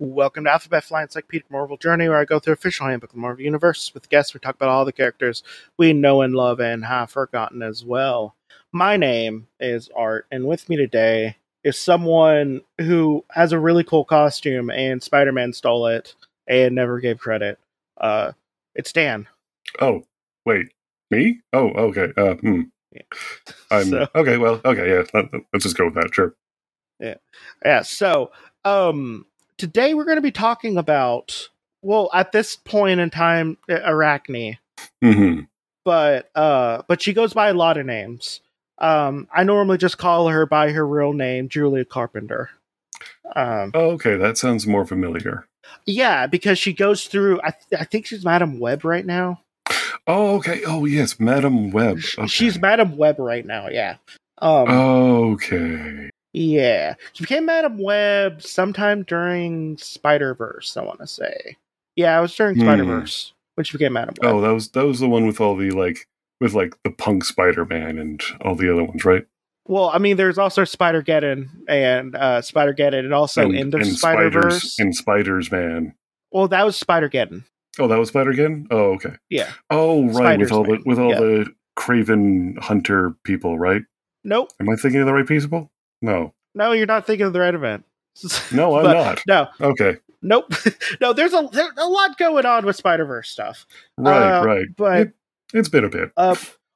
Welcome to Alphabet Fly Encyclopedic Marvel Journey, where I go through official handbook of the Marvel Universe with guests. We talk about all the characters we know and love and have forgotten as well. My name is Art, and with me today is someone who has a really cool costume, and Spider Man stole it and never gave credit. Uh, it's Dan. Oh, wait, me? Oh, okay. Uh, hmm. Yeah. I'm So- okay. Well, okay. Yeah, let, us just go with that. Sure. Yeah, Yeah. so um today we're going to be talking about well, at this point in time Arachne, hmm but uh but she goes by a lot of names. Um I normally just call her by her real name, Julia Carpenter. Um Oh, okay. That sounds more familiar. yeah, because she goes through I, th- I think she's Madame Web right now. Oh, okay. Oh, yes, Madame Web. Okay. She's Madame Web right now, yeah. Um okay. Yeah. She became Madame Web sometime during Spider-Verse, I want to say. Yeah, it was during Hmm. Spider-Verse when she became Madame Web. Oh, that was that was the one with all the like with like the punk Spider Man and all the other ones, right? Well, I mean, there's also Spider Geddon and uh, Spider Geddon, and also and, End of Spider Verse and Spiders Man. Well, that was Spider Geddon. Oh, that was Spider again. Oh, okay. Yeah. Oh, right. Spiders with all the with all yeah. the Kraven Hunter people, right? Nope. Am I thinking of the right people? No. No, you're not thinking of the right event. No, I'm not. No, Okay. nope. no, there's a there's a lot going on with Spider Verse stuff. Right, Uh, right. But It- It's been a bit. uh,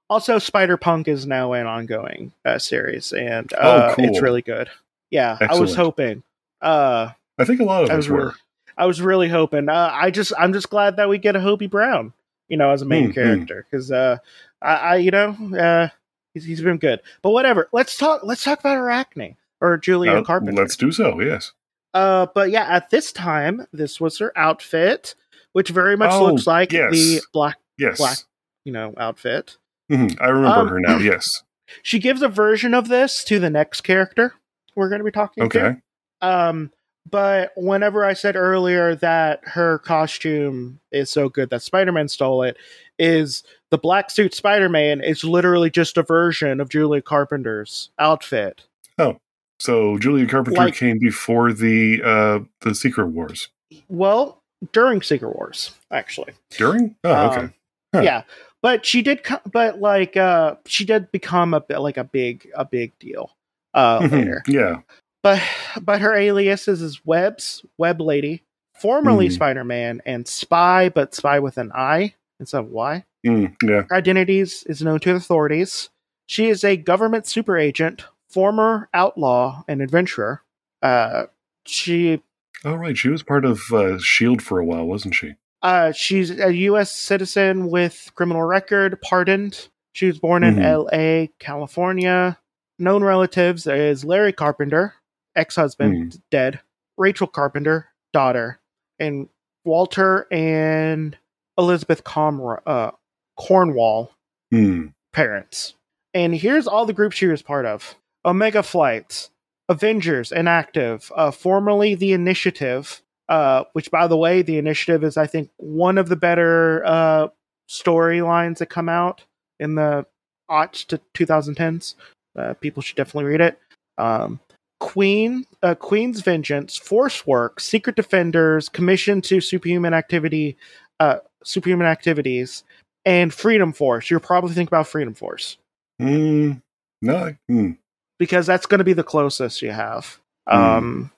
also, Spider Punk is now an ongoing uh, series, and uh, Oh, cool. it's really good. Yeah, I was hoping. Uh, I think a lot of I us was were. really, I was really hoping. Uh, I just, I'm just glad that we get a Hobie Brown, you know, as a main hmm. character because, uh, I, I, you know, uh, he's, he's been good. But whatever. Let's talk. Let's talk about Arachne or Julia Uh, Carpenter. let's do so. Yes. Uh, but yeah, at this time, this was her outfit, which very much Oh, looks like yes. the black, Yes. Black. you know, outfit. Mhm, I remember Um, her now. Yes. She gives a version of this to the next character we're going to be talking to. Okay. Um, but whenever I said earlier that her costume is so good that Spider Man stole it, is the black suit Spider Man is literally just a version of Julia Carpenter's outfit. Oh, so Julia Carpenter Like- came before the uh the Secret Wars. Well, during Secret Wars, actually. During? Oh, okay. Um, Huh. Yeah, but she did, co- but like, uh, she did become a bit like a big, a big deal uh, Mhm, later. Yeah. But but her alias is, Webs, Web Lady, formerly Mhm. Spider Man, and Spy, but Spy with an I instead of Y. Mm, yeah. Her identities is known to the authorities. She is a government super agent, former outlaw, and adventurer. Uh, she Oh, right. She was part of uh, Shield for a while, wasn't she? uh, she's a U.S. citizen with criminal record, pardoned. She was born in Mhm. L.A., California. Known relatives is Larry Carpenter, ex-husband, dead. Rachel Carpenter, daughter, and Walter and Elizabeth Comro- uh, Cornwall, Hmm. parents. And here's all the groups she was part of Omega Flight, Avengers, Inactive, uh, formerly The Initiative, uh, which, by the way, The Initiative is, I think, one of the better uh, storylines that come out in the aughts to 2010s. Uh, people should definitely read it. Um, Queen, uh, Queen's Vengeance, Force Work, Secret Defenders, Commission to Superhuman Activity, uh, Superhuman Activities, and Freedom Force. You'll probably think about Freedom Force Hmm. No. Hmm. because that's going to be the closest you have. Um,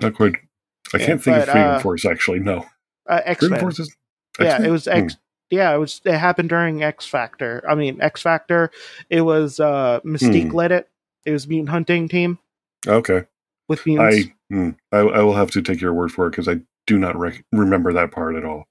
Not quite. I Yeah, can't think but, of Freedom uh, Force actually. No. uh, X Freedom Men. Force is. Yeah, it was X. Yeah, it was. It happened during X Factor. I mean, X Factor. It was uh Mystique Hmm. led it. It was mutant hunting team Hmm. Okay. with mutants. I, hmm, I I will have to take your word for it because I do not rec- remember that part at all.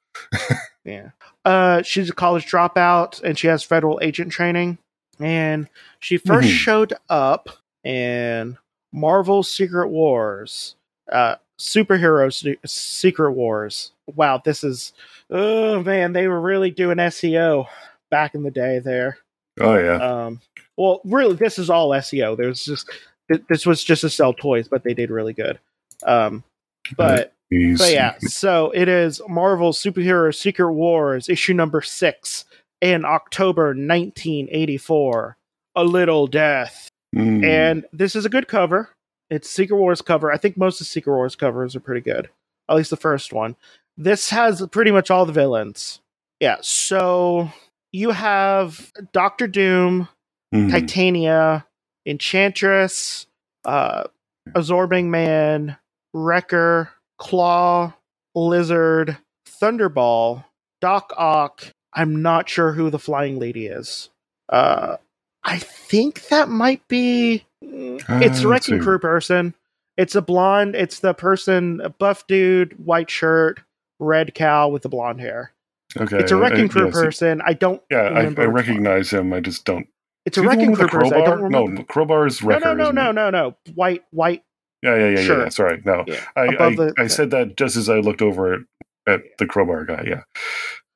Yeah. Uh, she's a college dropout and she has federal agent training. And she 1st Mhm. showed up in Marvel Secret Wars, uh, Superhero Se- Secret Wars. Wow, this is, oh man, they were really doing SEO back in the day there. Oh yeah. Um, well, really, this is all SEO. There's just th- this was just to sell toys, but they did really good. Um, but He's- but yeah, so it is Marvel's Superhero Secret Wars issue number six in October 1984. A Little Death, Mm. and this is a good cover. It's Secret Wars cover. I think most of Secret Wars covers are pretty good. At least the first one. This has pretty much all the villains. Yeah, so you have Doctor Doom, Mhm. Titania, Enchantress, uh, Absorbing Man, Wrecker, Klaw, Lizard, Thunderball, Doc Ock. I'm not sure who the Flying Lady is. Uh, I think that might be. Uh, it's let's Wrecking. Crew person. It's a blonde. It's the person, a buff dude, white shirt, red cow with the blonde hair. okay. It's a Wrecking I- Crew yes, person. I don't. Yeah, I, I one. recognize him. I just don't. It's a Is he the one Wrecking Crew person. I don't remember. No, crowbar is No, Wrecker. no, no, isn't no, no, no. White, white. Yeah, yeah, yeah, yeah, Sure. yeah. Sorry, no. Yeah. I, I, the- I said that just as I looked over at, at the crowbar guy. Yeah.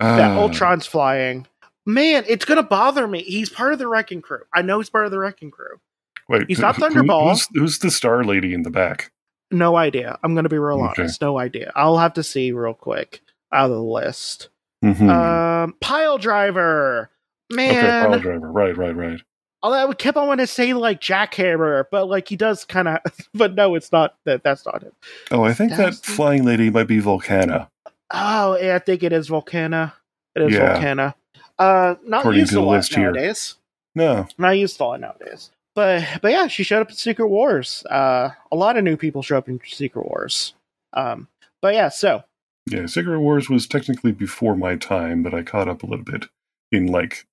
Yeah, Ah, Ultron's flying. Man, it's gonna bother me. He's part of the Wrecking Crew. I know he's part of the Wrecking Crew. Wait, he's not who- Thunderball. Who's, who's the star lady in the back? No idea. I'm gonna be real Okay. honest. No idea. I'll have to see real quick out of the list. Mm-hmm. Um, Pile Driver. okay, Man, pile driver. Right, right, right. Although I kept on wanting to say like Jackhammer, but like he does kind of. But no, it's not. That that's not him. Oh, I think that That's the- flying lady might be Volcana. Oh, yeah, I think it is Volcana. It is Yeah. Volcana. Uh, not According used to a the lot list here. nowadays. No. not used a lot nowadays. But but yeah, she showed up in Secret Wars. Uh, a lot of new people show up in Secret Wars. Um, but yeah, so Yeah, Secret Wars was technically before my time, but I caught up a little bit in like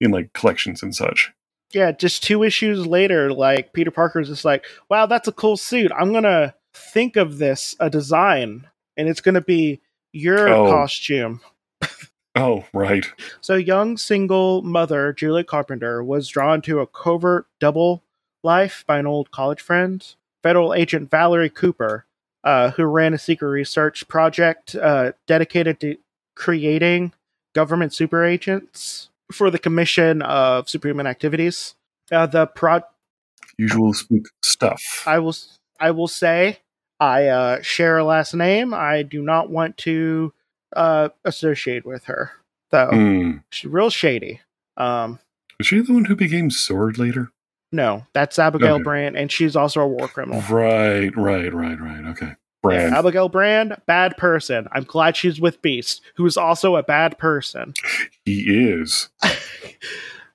in like collections and such. Yeah, just two issues later, like Peter Parker's just like, wow, that's a cool suit. I'm gonna think of this a design, and it's gonna be your Oh. costume. Oh, right. So, young single mother Julie Carpenter was drawn to a covert double life by an old college friend, federal agent Valerie Cooper, uh, who ran a secret research project uh, dedicated to creating government super agents for the Commission of Superhuman Activities. Uh, the pro- Usual spook stuff. I will I will say I uh, share a last name. I do not want to uh, associate with her, though. Hmm. She's real shady. Um, Was she the one who became Sword later? no, that's Abigail Okay. Brand, and she's also a war criminal. Right, right, right, right. Okay. Yeah, Abigail Brand, bad person. I'm glad she's with Beast, who's also a bad person. he is.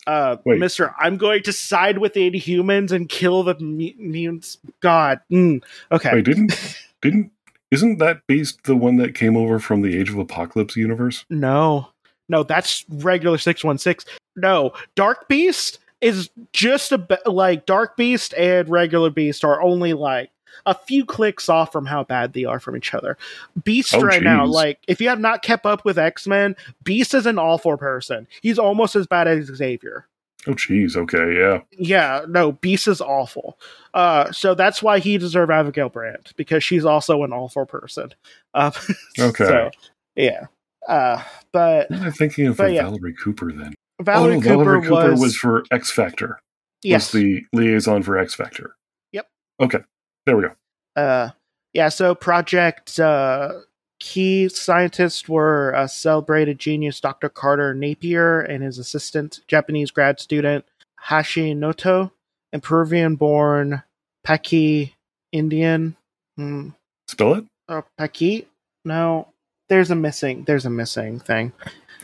Uh, Wait. Mister, I'm going to side with the Inhumans and kill the mu- mutants. God. Mm. Okay. Wait, didn't didn't isn't that Beast the one that came over from the Age of Apocalypse universe? No, no, that's regular six one six. No, Dark Beast is just a like Dark Beast and regular Beast are only like a few clicks off from how bad they are from each other. Beast Oh, right now, like if you have not kept up with X Men, Beast is an awful person. He's almost as bad as Xavier. Oh, jeez. Okay, yeah. Yeah, no, Beast is awful. Uh, so that's why he deserved Abigail Brand because she's also an awful person. Uh, Okay. so, yeah. Uh, but What am I thinking of But yeah. Valerie Cooper then? Valerie oh, Cooper, Valerie Cooper was, was, for X Factor. yes, Was the liaison for X Factor. Yep. Okay. There we go. uh, yeah. So project uh, key scientists were a celebrated genius Dr. Carter Napier and his assistant, Japanese grad student Hashi Noto, and Peruvian-born Paki Indian. Hmm. Spell it? Oh, Paki? No, there's a missing. There's a missing thing.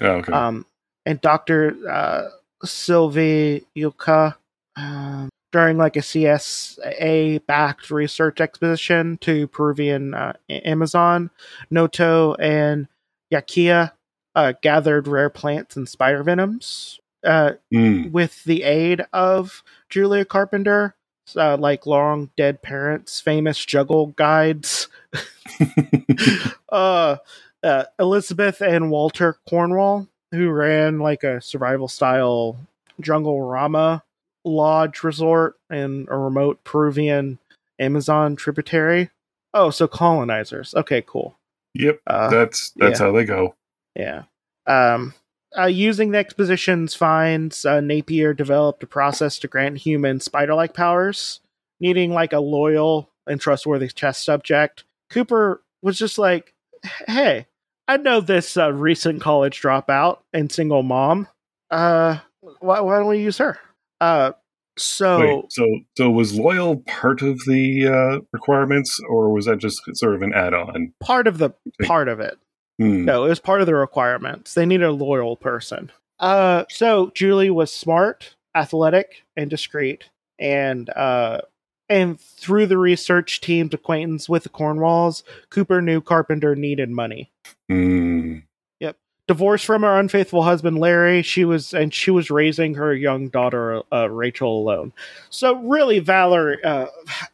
Oh, okay. um, and Dr. Uh, Sylvie Yakia um, during like a CSA backed research expedition to Peruvian uh, Amazon. Noto and Yakia uh, gathered rare plants and spider venoms uh, Hmm. with the aid of Julia Carpenter. Uh, like long dead parents, famous juggle guides, uh, uh, Elizabeth and Walter Cornwall, who ran like a survival style jungle rama lodge resort in a remote Peruvian Amazon tributary. Oh, so colonizers. Okay, cool. yep. Uh, That's that's yeah. how they go. yeah. Um, uh, using the exposition's finds, uh, Napier developed a process to grant humans spider-like powers, needing like a loyal and trustworthy test subject. Cooper was just like, "Hey, I know this uh, recent college dropout and single mom. Uh, why, why don't we use her?" Uh, so Wait, so so was loyal part of the uh, requirements, or was that just sort of an add-on? part of the part of it. Hmm. No, it was part of the requirements. They needed a loyal person. Uh, so Julie was smart, athletic, and discreet, and uh, and through the research team's acquaintance with the Cornwalls, Cooper knew Carpenter needed money. Hmm. Divorced from her unfaithful husband Larry, she was and she was raising her young daughter uh, Rachel alone. So really, Valor, uh,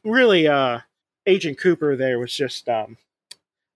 really, uh, Agent Cooper there was just um,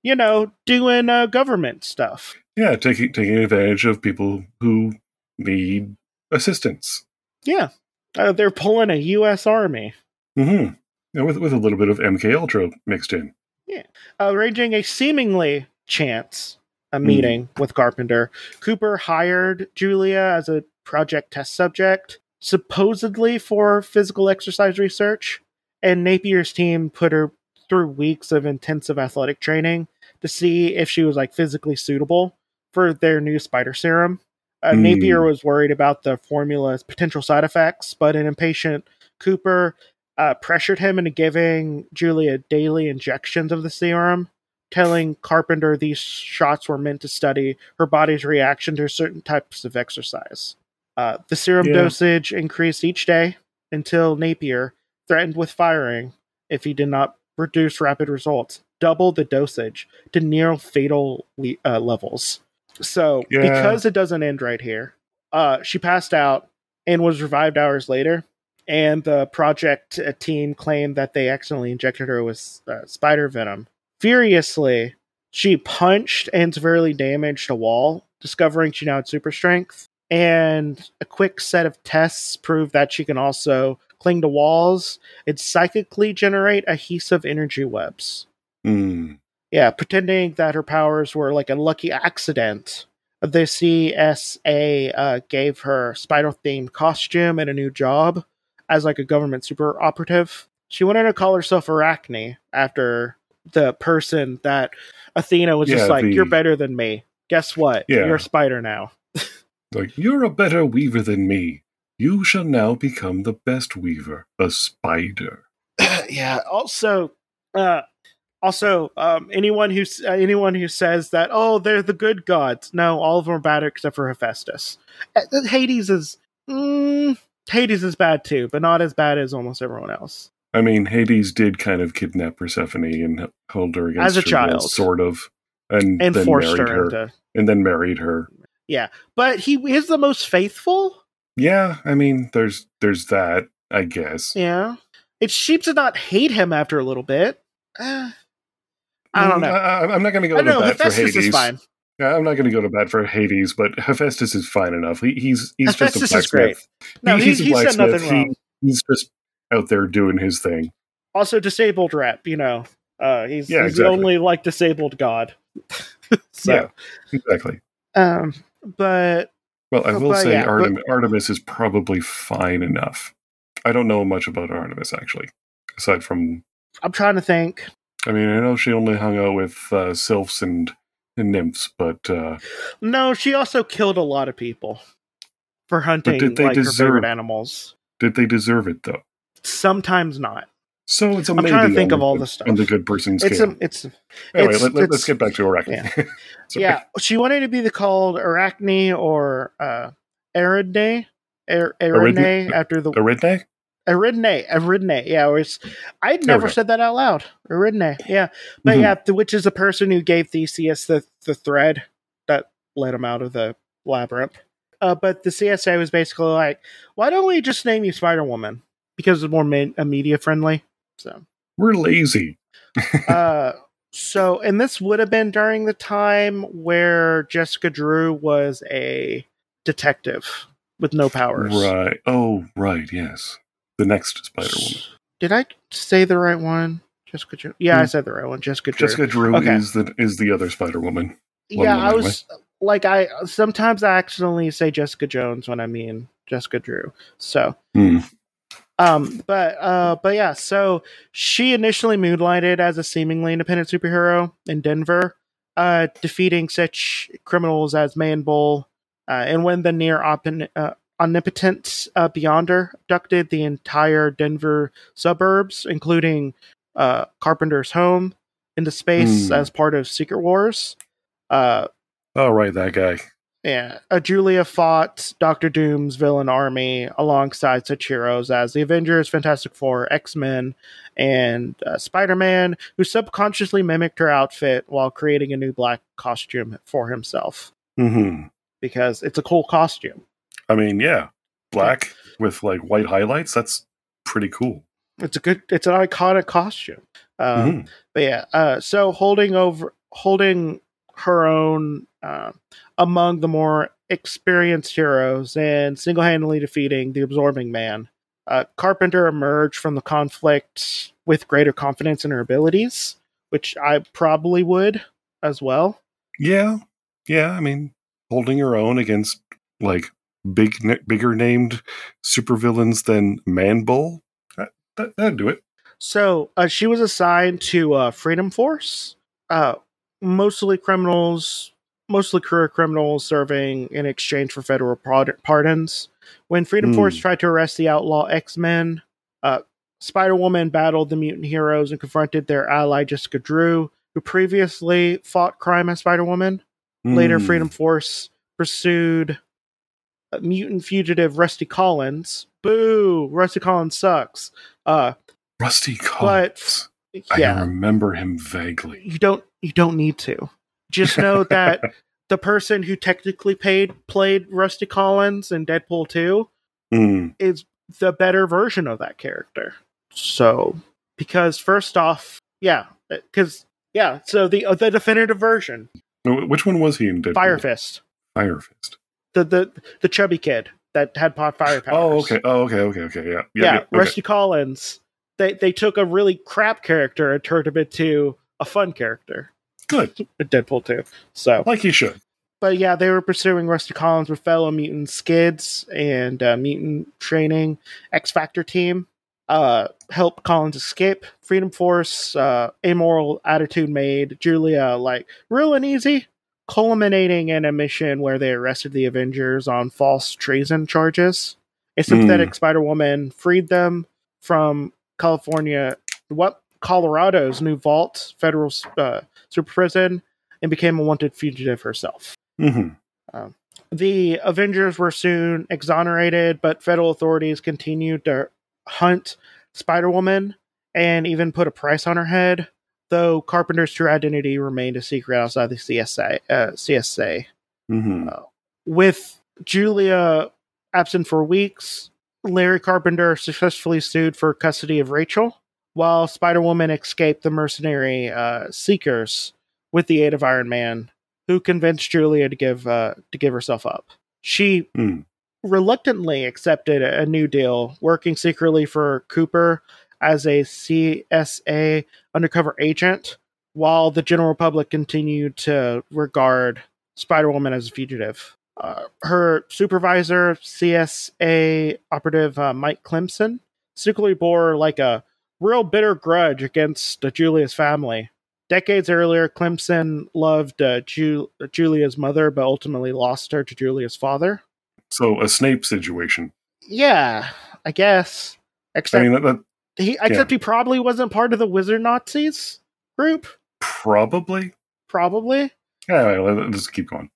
you know, doing uh, government stuff. Yeah, taking taking advantage of people who need assistance. Yeah, uh, they're pulling a U.S. Army, hmm And with with a little bit of MK Ultra mixed in. Yeah, arranging a seemingly chance a Hmm. meeting with Carpenter. Cooper hired Julia as a project test subject, supposedly for physical exercise research, and Napier's team put her through weeks of intensive athletic training to see if she was like physically suitable for their new spider serum. Uh, Hmm. Napier was worried about the formula's potential side effects, but an impatient Cooper uh, pressured him into giving Julia daily injections of the serum, telling Carpenter these shots were meant to study her body's reaction to certain types of exercise. Uh, the serum Yeah. dosage increased each day until Napier threatened with firing if he did not produce rapid results, double the dosage to near fatal le- uh, levels. So, Yeah. because it doesn't end right here, uh, she passed out and was revived hours later. And the project uh, team claimed that they accidentally injected her with uh, spider venom. Furiously, she punched and severely damaged a wall, discovering she now had super strength. And a quick set of tests proved that she can also cling to walls and psychically generate adhesive energy webs. Hmm. Yeah, pretending that her powers were like a lucky accident. The CSA uh, gave her spider themed costume and a new job as like a government super operative. She wanted to call herself Arachne after the person that Athena was just like, the- You're better than me. Guess what? Yeah. You're a spider now. Like, you're a better weaver than me. You shall now become the best weaver, a spider. yeah. Also, uh, also, um, anyone who uh, anyone who says that oh they're the good gods, no, all of them are bad except for Hephaestus. Uh, Hades is mm, Hades is bad too, but not as bad as almost everyone else. I mean, Hades did kind of kidnap Persephone and hold her against As a her will, child. sort of, and, And then forced married her, her, into. and then married her. Yeah, but he is the most faithful. Yeah, I mean, there's there's that, I guess. Yeah, it's cheap to not hate him after a little bit. Uh, I don't Mm, know. I, I'm not going to go to know. bat for Hades. fine. Yeah, I'm not going to go to bat for Hades, but Hephaestus is fine enough. He, he's he's just a Hephaestus is great. blacksmith. No, he, he's a he said blacksmith. nothing wrong. He, he's just out there doing his thing. also disabled rep you know uh he's, Yeah, he's exactly. the only like disabled god so Yeah. Exactly. um but Well, I will but say yeah, but- Artemis is probably fine enough. I don't know much about Artemis actually, aside from i'm trying to think I mean, I know she only hung out with uh, sylphs and, and nymphs, but uh, no she also killed a lot of people for hunting did they like deserve- animals did they deserve it though? Sometimes not So it's a I'm maybe trying to think of all the stuff. on the good person scale. it's a, it's anyway, it's- let, it's- us get back to Arachne. yeah. Yeah she wanted to be the called arachne or uh er, Eridne Aridne? after the Aridne? Eridne, Eridne. Yeah, it was, I'd never said that out loud. Eridne. Yeah, but Mhm. yeah, the, which is the person who gave Theseus the the thread that led him out of the labyrinth. Uh, but the CSA was basically like, why don't we just name you Spider Woman because it's more me- uh, media friendly. So, We're lazy. uh, so and this would have been during the time where Jessica Drew was a detective with no powers. Right. Oh, right. Yes. The next Spider Woman. Did I say the right one? Jessica Drew. Yeah, I Hmm. said the right one. Jessica Drew. Jessica Drew Okay. is the is the other Spider Woman. Yeah, I was like I sometimes I accidentally say Jessica Jones when I mean Jessica Drew. So Hmm. Um but uh but yeah, so she initially moonlighted as a seemingly independent superhero in Denver, uh defeating such criminals as Man Bull, uh, and when the near uh, omnipotent uh, Beyonder abducted the entire Denver suburbs, including uh, Carpenter's home, into space Hmm. as part of Secret Wars. Uh, Oh, right, that guy. Yeah, uh, Julia fought Doctor Doom's villain army alongside such heroes as the Avengers, Fantastic Four, X Men, and uh, Spider Man, who subconsciously mimicked her outfit while creating a new black costume for himself hmm because it's a cool costume. I mean, yeah, black with like white highlights. That's pretty cool. It's a good, it's an iconic costume. Um, Mhm. But yeah, uh, so holding over, holding her own uh, among the more experienced heroes and single handedly defeating the Absorbing Man, uh, Carpenter emerged from the conflict with greater confidence in her abilities, which I probably would as well. Yeah, yeah. I mean, holding her own against like big, n- bigger named supervillains than Man Bull. That, that, that'd do it. So uh, she was assigned to uh, Freedom Force, uh, mostly criminals, mostly career criminals serving in exchange for federal prod- pardons. When Freedom Hmm. Force tried to arrest the outlaw X Men, uh, Spider Woman battled the mutant heroes and confronted their ally Jessica Drew, who previously fought crime as Spider Woman. Later, Hmm. Freedom Force pursued uh, mutant fugitive Rusty Collins. Boo! Rusty Collins sucks. Uh, Rusty Collins. I yeah, remember him vaguely. you don't you don't need to. Just know that the person who technically paid played Rusty Collins in Deadpool 2 Hmm. is the better version of that character. So, because first off, yeah, because yeah, so the uh, the definitive version, Which one was he in Deadpool? Fire Fist, Fire Fist. the the the chubby kid that had pot fire powers. Oh, okay. Oh, okay. Okay. Okay. Yeah. yeah, okay. Rusty Collins. They they took a really crap character and turned him into a fun character Good. in Deadpool 2. So Like he should. but yeah, they were pursuing Rusty Collins with fellow mutant skids and uh, mutant training X Factor team. Uh, help Collins escape. Freedom Force, uh, amoral attitude made Julia like real and easy, culminating in a mission where they arrested the Avengers on false treason charges. A sympathetic Spider Woman freed them from California, what Colorado's new vault, federal uh, super prison, and became a wanted fugitive herself. hmm The Avengers were soon exonerated, but federal authorities continued to hunt Spider Woman and even put a price on her head, though Carpenter's true identity remained a secret outside the CSA. Uh, CSA. hmm With Julia absent for weeks, Larry Carpenter successfully sued for custody of Rachel, while Spider Woman escaped the mercenary uh, Seekers with the aid of Iron Man, who convinced Julia to give uh, to give herself up. She Hmm. reluctantly accepted a new deal, working secretly for Cooper as a CSA undercover agent, while the general public continued to regard Spider Woman as a fugitive. Uh, her supervisor, CSA operative uh, Mike Clemson, secretly bore like a real bitter grudge against uh, Julia's family. Decades earlier, Clemson loved uh, Ju- Julia's mother, but ultimately lost her to Julia's father. So a Snape situation. Yeah, I guess. Except I mean, that, that he, except he probably wasn't part of the Wizard Nazis group. probably. Probably. Yeah. Let's just keep going.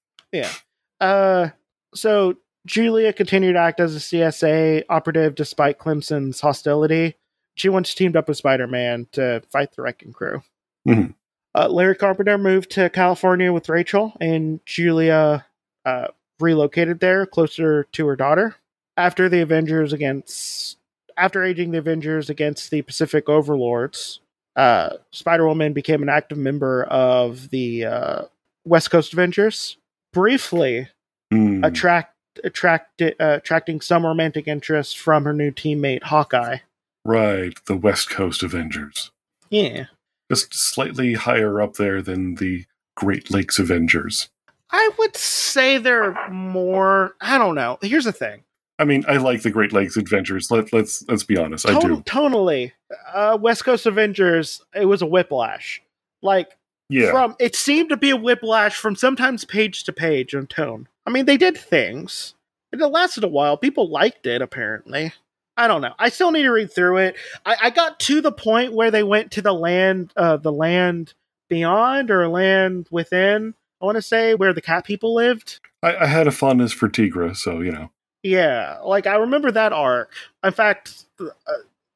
Uh, so Julia continued to act as a CSA operative despite Clemson's hostility. She once teamed up with Spider-Man to fight the Wrecking Crew. Mhm. Uh, Larry Carpenter moved to California with Rachel, and Julia uh, relocated there, closer to her daughter. After the Avengers against, after aging the Avengers against the Pacific Overlords, uh, Spider Woman became an active member of the uh, West Coast Avengers. Briefly, Hmm. attract attract uh, attracting some romantic interest from her new teammate Hawkeye. Right. The West Coast Avengers. Yeah. Just slightly higher up there than the Great Lakes Avengers. I would say they're more. I don't know. Here's the thing. I mean, I like the Great Lakes Adventures. Let let's let's be honest. I do. Tonally, uh, West Coast Avengers. It was a whiplash. Like Yeah. from it seemed to be a whiplash from sometimes page to page in tone. I mean, they did things. and It lasted a while. People liked it, apparently. I don't know. I still need to read through it. I, I got to the point where they went to the land, uh, the land beyond or land within. I want to say where the cat people lived. I, I had a fondness for Tigra, so you know. Yeah, like I remember that arc. In fact, uh,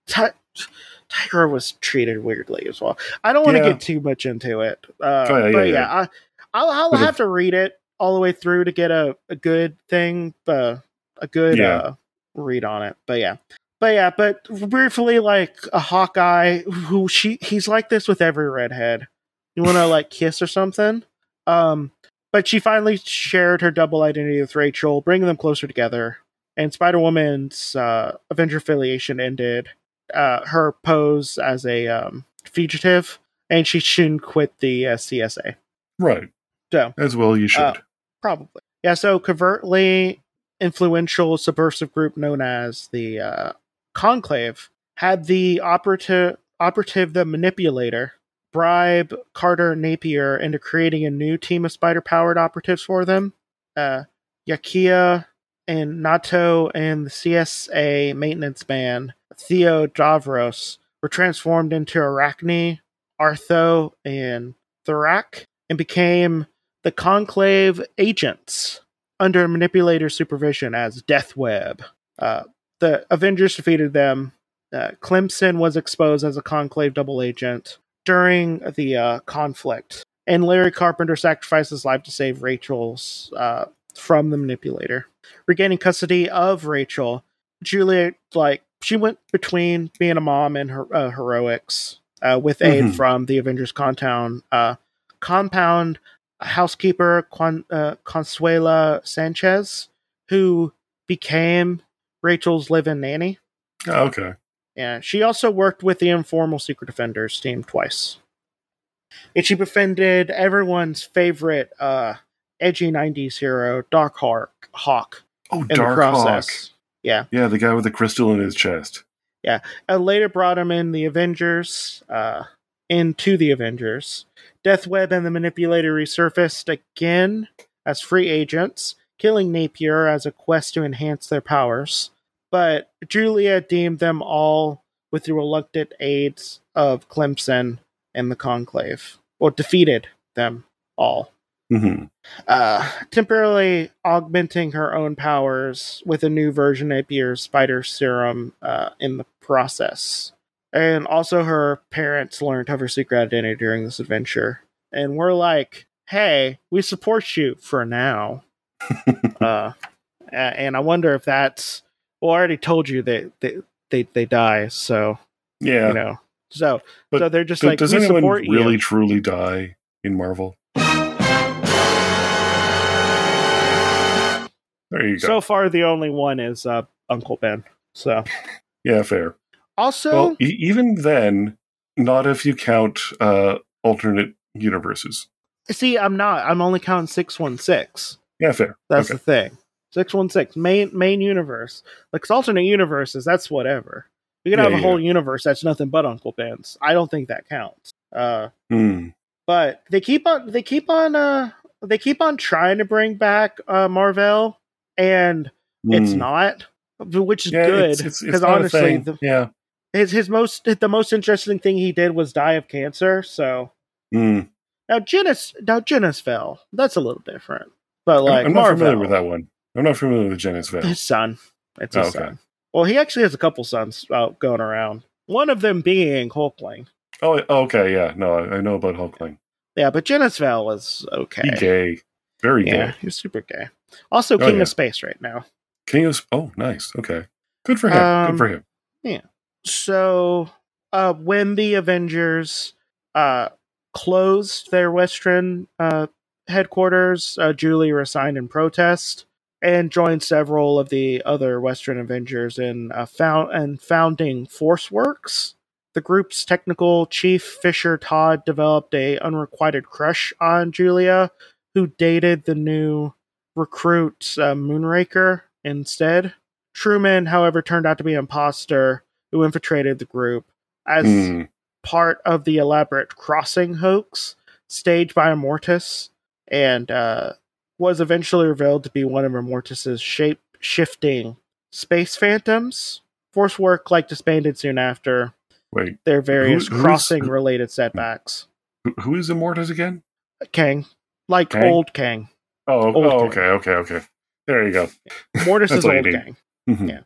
Ti- Tigra was treated weirdly as well. I don't want to Yeah. get too much into it, uh, Oh, yeah, but yeah, yeah, I, I'll, I'll have to read it all the way through to get a, a good thing, uh, a good uh, read on it. But yeah, but yeah, but briefly, like a Hawkeye who she he's like this with every redhead. You want to like kiss or something, um, but she finally shared her double identity with Rachel, bringing them closer together. And Spider Woman's uh, Avenger affiliation ended. Uh, her pose as a um, fugitive, and she soon quit the uh, CSA. Right. So As well you should. Uh, probably, yeah. So covertly influential subversive group known as the uh, Conclave had the operative operative the manipulator bribe Carter Napier into creating a new team of spider powered operatives for them. Uh, Yakia and Noto and the CSA maintenance man Theo Davros were transformed into Arachne, Artho, and Thorak and became the Conclave agents under manipulator supervision as Death Web. Uh, the Avengers defeated them. Uh, Clemson was exposed as a Conclave double agent during the uh, conflict, and Larry Carpenter sacrificed his life to save Rachel's uh, from the manipulator. Regaining custody of Rachel, Juliet like she went between being a mom and her uh, heroics uh, with aid Mhm. from the Avengers compound uh, compound housekeeper Quan, uh, Consuela Sanchez, who became Rachel's live-in nanny. Oh, okay. Yeah, she also worked with the informal Secret Defenders team twice. And she befriended everyone's favorite uh, edgy 90s hero, Dark Hawk, Hawk Oh, in Dark the Hawk. Yeah. Yeah, the guy with the crystal in his chest. Yeah. and later brought him in the Avengers, uh, into the Avengers. Death Web and the Manipulator resurfaced again as free agents, killing Napier as a quest to enhance their powers. But Julia deemed them all with the reluctant aids of Clemson and the Conclave, or defeated them all hmm uh, temporarily augmenting her own powers with a new version of Napier's spider serum uh, in the process. And also, her parents learned of her secret identity during this adventure. And we're like, hey, we support you for now. uh, and I wonder if that's. Well, I already told you that they, they, they die, so, Yeah. you know. So, But so they're just like, does anyone really you. truly die in Marvel? There you go. So far, the only one is uh, Uncle Ben. So, yeah, fair. Also. Well, e- even then, not if you count uh, alternate universes. See, I'm not. I'm only counting six one six. Yeah, fair. That's okay. the thing. Six one six main main universe. Like alternate universes, that's whatever. We could Yeah, have a yeah. whole universe that's nothing but Uncle Ben's. I don't think that counts. Uh, Hmm. but they keep on. They keep on. Uh, they keep on trying to bring back uh Mar-Vell, and it's Hmm. not, which is Yeah, good because honestly, the, yeah. His his most the most interesting thing he did was die of cancer. So Hmm. now Genis now Genis-Vell, that's a little different. But I'm- like I'm, not Marvel, familiar with that one. I'm not familiar with Genis-Vell. his son. It's his Oh, okay. son. Well, he actually has a couple sons out going around. One of them being Hulkling. Oh, oh, okay, yeah. No, I, I know about Hulkling. Yeah, but Genis-Vell was okay. He gay. Very yeah, gay. he's super gay. Also, Oh, King yeah. of Space right now. King of... Oh, nice. Okay. Good for him. Um, Good for him. So, uh, when the Avengers uh, closed their Western uh, headquarters, uh, Julie resigned in protest and joined several of the other Western Avengers in uh, found and founding ForceWorks. The group's technical chief Fisher Todd developed a unrequited crush on Julia, who dated the new recruit uh, Moonraker instead. Truman, however, turned out to be an imposter who infiltrated the group as Hmm. part of the elaborate crossing hoax staged by Immortus and uh, was eventually revealed to be one of Immortus's shape shifting space phantoms. Force work like disbanded soon after Wait, their various who crossing related setbacks. who, who is Immortus again? Kang. Like Kang? old Kang. Oh, Old oh Kang. okay, okay, okay. There you go. Mortis is old. Kang. Mhm. Yeah.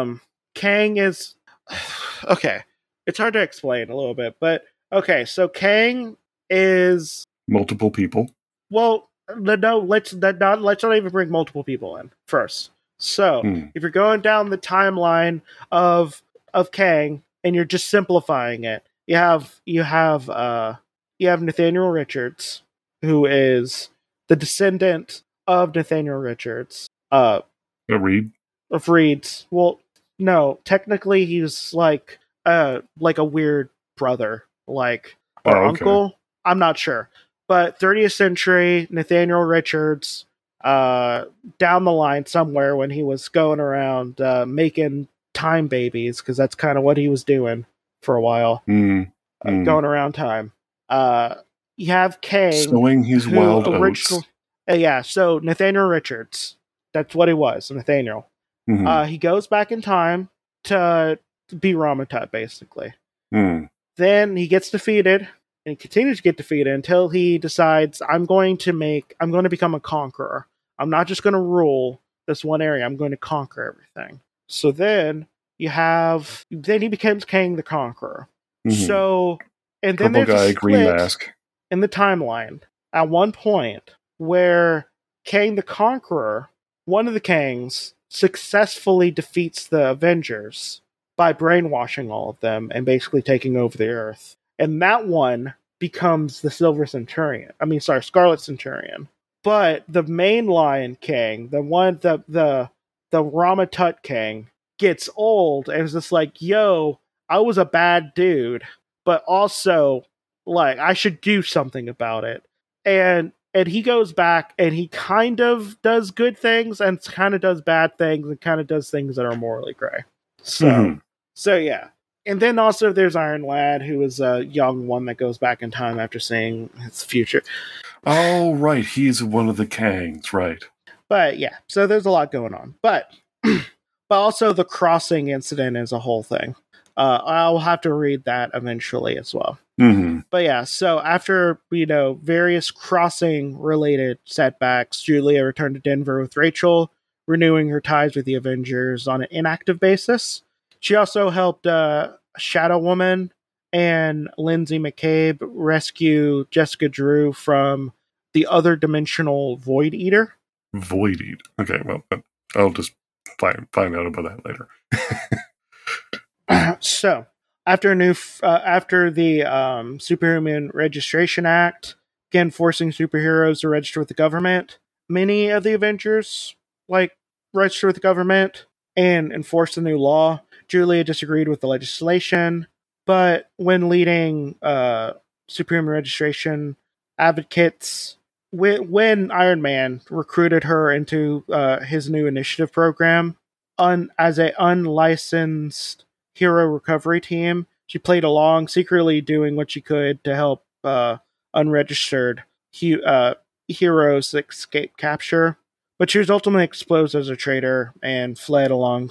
Um, Kang is okay. It's hard to explain a little bit, but okay. So Kang is Multiple people. well. No, no let's not let's not even bring multiple people in first. So Hmm. if you're going down the timeline of of Kang and you're just simplifying it, you have you have uh you have Nathaniel Richards, who is the descendant of Nathaniel Richards. Uh A read. of Reed's. Well, no, technically he's like uh like a weird brother, like or Oh, okay. uncle. I'm not sure, but 30th century Nathaniel Richards, uh, down the line somewhere when he was going around uh, making time babies because that's kind of what he was doing for a while, Hmm. uh, Hmm. going around time. Uh, you have Kang Sowing his wild original- oats. Uh, yeah, so Nathaniel Richards. That's what he was, Nathaniel. Mhm. Uh, he goes back in time to be Ramatut, basically. Hmm. Then he gets defeated, and he continues to get defeated until he decides, I'm going to make, I'm going to become a conqueror. I'm not just going to rule this one area, I'm going to conquer everything. So then you have, then he becomes Kang the Conqueror. Mhm. So, and then Purple there's guy, a green mask. in the timeline at one point where Kang the Conqueror, one of the Kangs, successfully defeats the Avengers by brainwashing all of them and basically taking over the Earth. And that one becomes the Silver Centurion. I mean, sorry, Scarlet Centurion. But the main Lion King, the one, the the the Ramatut Kang, gets old and is just like, "Yo, I was a bad dude, but also like I should do something about it." And and he goes back and he kind of does good things and kind of does bad things and kind of does things that are morally gray. So Mhm. so yeah. And then also there's Iron Lad, who is a young one that goes back in time after seeing his future. Oh, right. He's one of the Kangs, right. But yeah, so there's a lot going on. But but also the crossing incident is a whole thing. Uh, I'll have to read that eventually as well. Hmm But yeah, so after you know various crossing related setbacks, Julia returned to Denver with Rachel, renewing her ties with the Avengers on an inactive basis. She also helped uh, Shadow Woman and Lindsay McCabe rescue Jessica Drew from the other dimensional Void Eater. Void Eat. Okay, well, uh, I'll just find find out about that later. so after a new f- uh, after the um, superhuman registration act again forcing superheroes to register with the government many of the avengers like register with the government and enforce the new law. Julia disagreed with the legislation but when leading uh, superhuman registration advocates when, when iron man recruited her into uh, his new initiative program un, as a unlicensed hero recovery team. She played along, secretly doing what she could to help uh, unregistered he- uh, heroes escape capture. But she was ultimately exposed as a traitor and fled along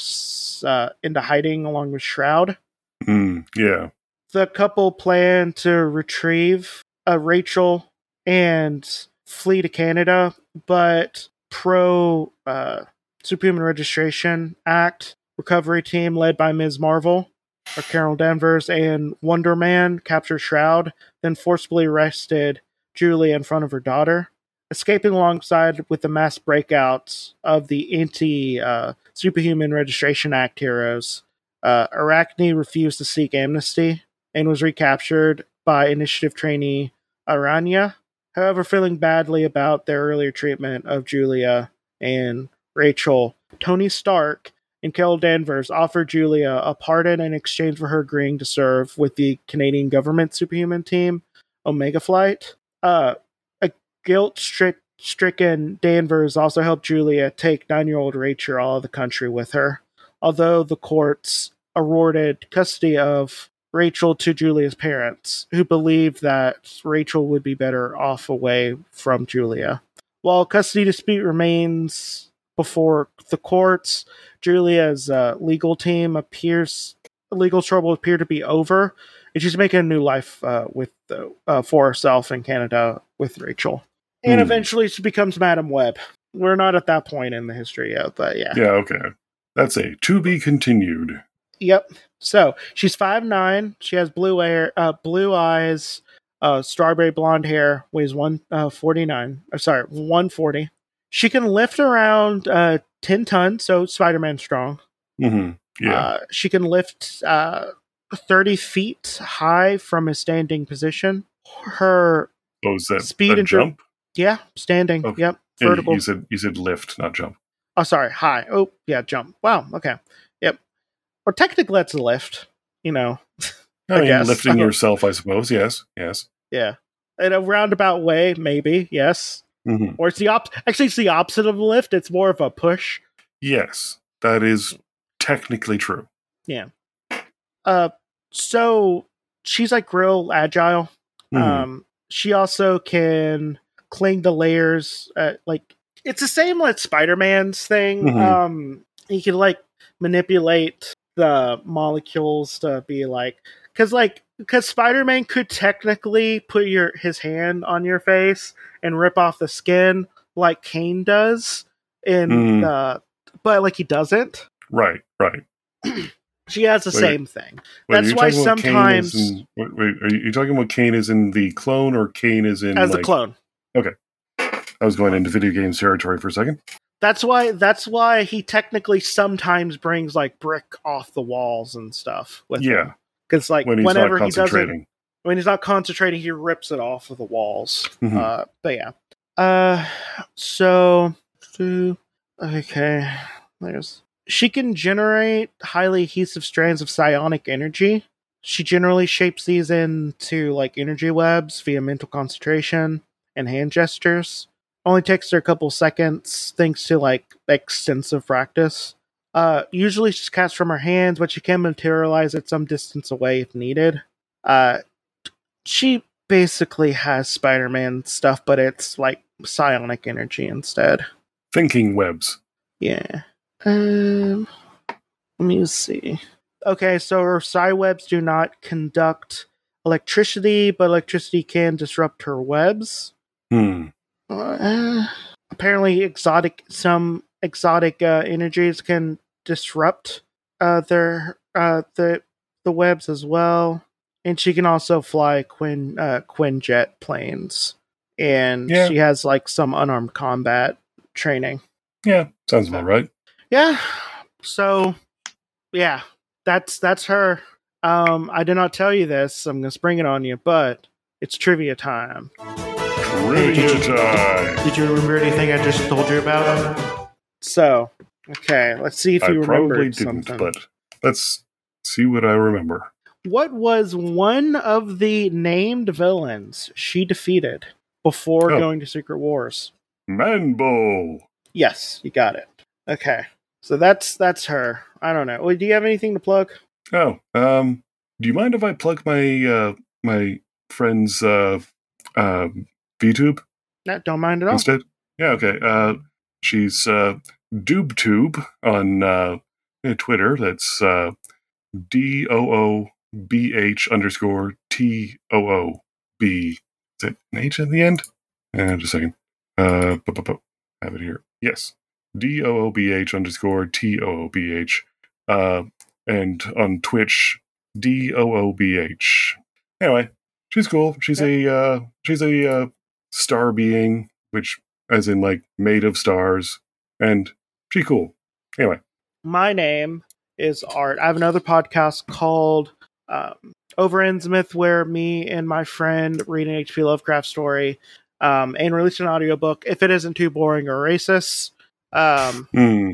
uh, into hiding along with Shroud. Mm, yeah. The couple plan to retrieve uh, Rachel and flee to Canada, but pro uh, Superhuman Registration Act recovery team led by Ms. Marvel, or Carol Danvers, and Wonder Man captured Shroud, then forcibly arrested Julie in front of her daughter. Escaping alongside with the mass breakouts of the anti uh, Superhuman Registration Act heroes, uh, Arachne refused to seek amnesty and was recaptured by initiative trainee Araña. However, feeling badly about their earlier treatment of Julia and Rachel, Tony Stark and Carol Danvers offered Julia a pardon in exchange for her agreeing to serve with the Canadian government superhuman team, Omega Flight. Uh, a guilt stricken Danvers also helped Julia take nine year old Rachel all of the country with her, although the courts awarded custody of Rachel to Julia's parents, who believed that Rachel would be better off away from Julia. While custody dispute remains before the courts, Julia's uh, legal team appears legal trouble appear to be over, and she's making a new life uh, with uh, for herself in Canada with Rachel. And Hmm. eventually, she becomes Madame Web. We're not at that point in the history yet, but yeah. Yeah, okay. That's a to be continued. Yep. So she's five nine. She has blue hair, uh, blue eyes, uh, strawberry blonde hair. Weighs one uh, forty nine. Uh, sorry, one forty. She can lift around uh, ten tons, so Spider Man strong. hmm Yeah. Uh, she can lift uh, thirty feet high from a standing position. Her oh, is that speed a and dri- jump? yeah, standing. Okay. Yep, Yeah, vertical. You said you said lift, not jump. Oh, sorry, high. Oh, yeah, jump. Wow. Okay. Yep. Or technically, that's a lift. You know. I, I mean, guess. lifting yourself, I suppose. Yes, yes. Yeah. In a roundabout way, maybe, yes. Hmm Or it's the op actually it's the opposite of a lift, it's more of a push. Yes, that is technically true. Yeah. Uh so she's like real agile. Mhm. Um she also can cling the layers uh, like it's the same like Spider-Man's thing. Mhm. Um he can like manipulate the molecules to be like cuz like because Spider-Man could technically put your his hand on your face and rip off the skin like Kaine does in Mhm. the but like he doesn't. right, right. She has the Wait. same thing. Wait, That's why talking about Kane sometimes- in- wait, wait, are you talking about Kaine is in the clone or Kane is in as like, the clone. I was going into video games territory for a second. That's why that's why he technically sometimes brings like brick off the walls and stuff with Yeah, Because like when he's whenever not he doesn't concentrating. when he's not concentrating, he rips it off of the walls. Mhm. Uh, but yeah. Uh, so so- okay, there's she can generate highly adhesive strands of psionic energy. She generally shapes these into like energy webs via mental concentration and hand gestures. Only takes her a couple seconds thanks to like extensive practice. Uh, usually she's cast from her hands, but she can materialize at some distance away if needed. Uh, she basically has Spider-Man stuff, but it's like psionic energy instead. Thinking webs. Yeah. Um, let me see. Okay, so her psi webs do not conduct electricity, but electricity can disrupt her webs. Hmm. Uh, apparently, exotic some exotic uh, energies can disrupt uh, their uh, the the webs as well, and she can also fly Quin uh, Quinjet planes, and Yeah. she has like some unarmed combat training. Yeah, sounds about right. Yeah. So, yeah, that's that's her. Um, I did not tell you this. I'm gonna spring it on you, but it's trivia time. Trivia did you- time. Did you remember anything I just told you about? So, okay, let's see if I you probably remember didn't, something. but let's see what I remember. What was one of the named villains she defeated before Oh. going to Secret Wars? Manbo. Yes, you got it. Okay, so that's that's her. I don't know. Well, Do you have anything to plug? Oh, um, do you mind if I plug my uh my friend's uh uh VTube No, don't mind at all. instead? Yeah, okay. Uh, she's uh DoobTube on uh Twitter. That's uh D O O B H underscore T O O B. Is it an H at the end? Uh, just a second. Uh, bu- bu- bu- have it here. Yes. D O O B H underscore T O O B H. Uh, and on Twitch, D O O B H. Anyway, she's cool. She's a uh, she's a uh, star being, which as in like made of stars, and she cool. Anyway, my name is Art. I have another podcast called um, Over Innsmouth, where me and my friend read an H.P. Lovecraft story um, and release an audiobook if it isn't too boring or racist. Um, hmm,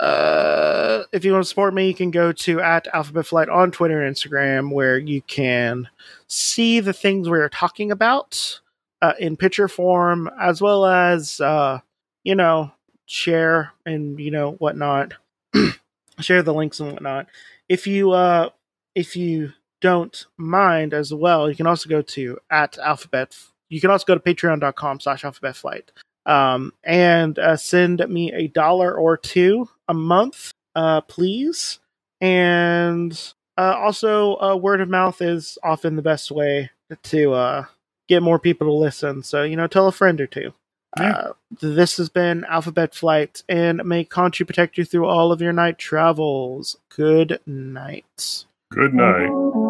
uh, if you want to support me, you can go to at Alphabet Flight on Twitter and Instagram, where you can see the things we're talking about. Uh, in picture form, as well as uh, you know share and you know whatnot, share the links and whatnot. If you uh, if you don't mind as well, you can also go to at alphabet. You can also go to patreon.com slash alphabet flight um, and uh, send me a dollar or two a month, uh, please. And uh, also, uh, word of mouth is often the best way to uh, get more people to listen. So, you know, tell a friend or two. Yeah. Uh, this has been Alphabet Flight, and may Conchu protect you through all of your night travels. Good night. Good night.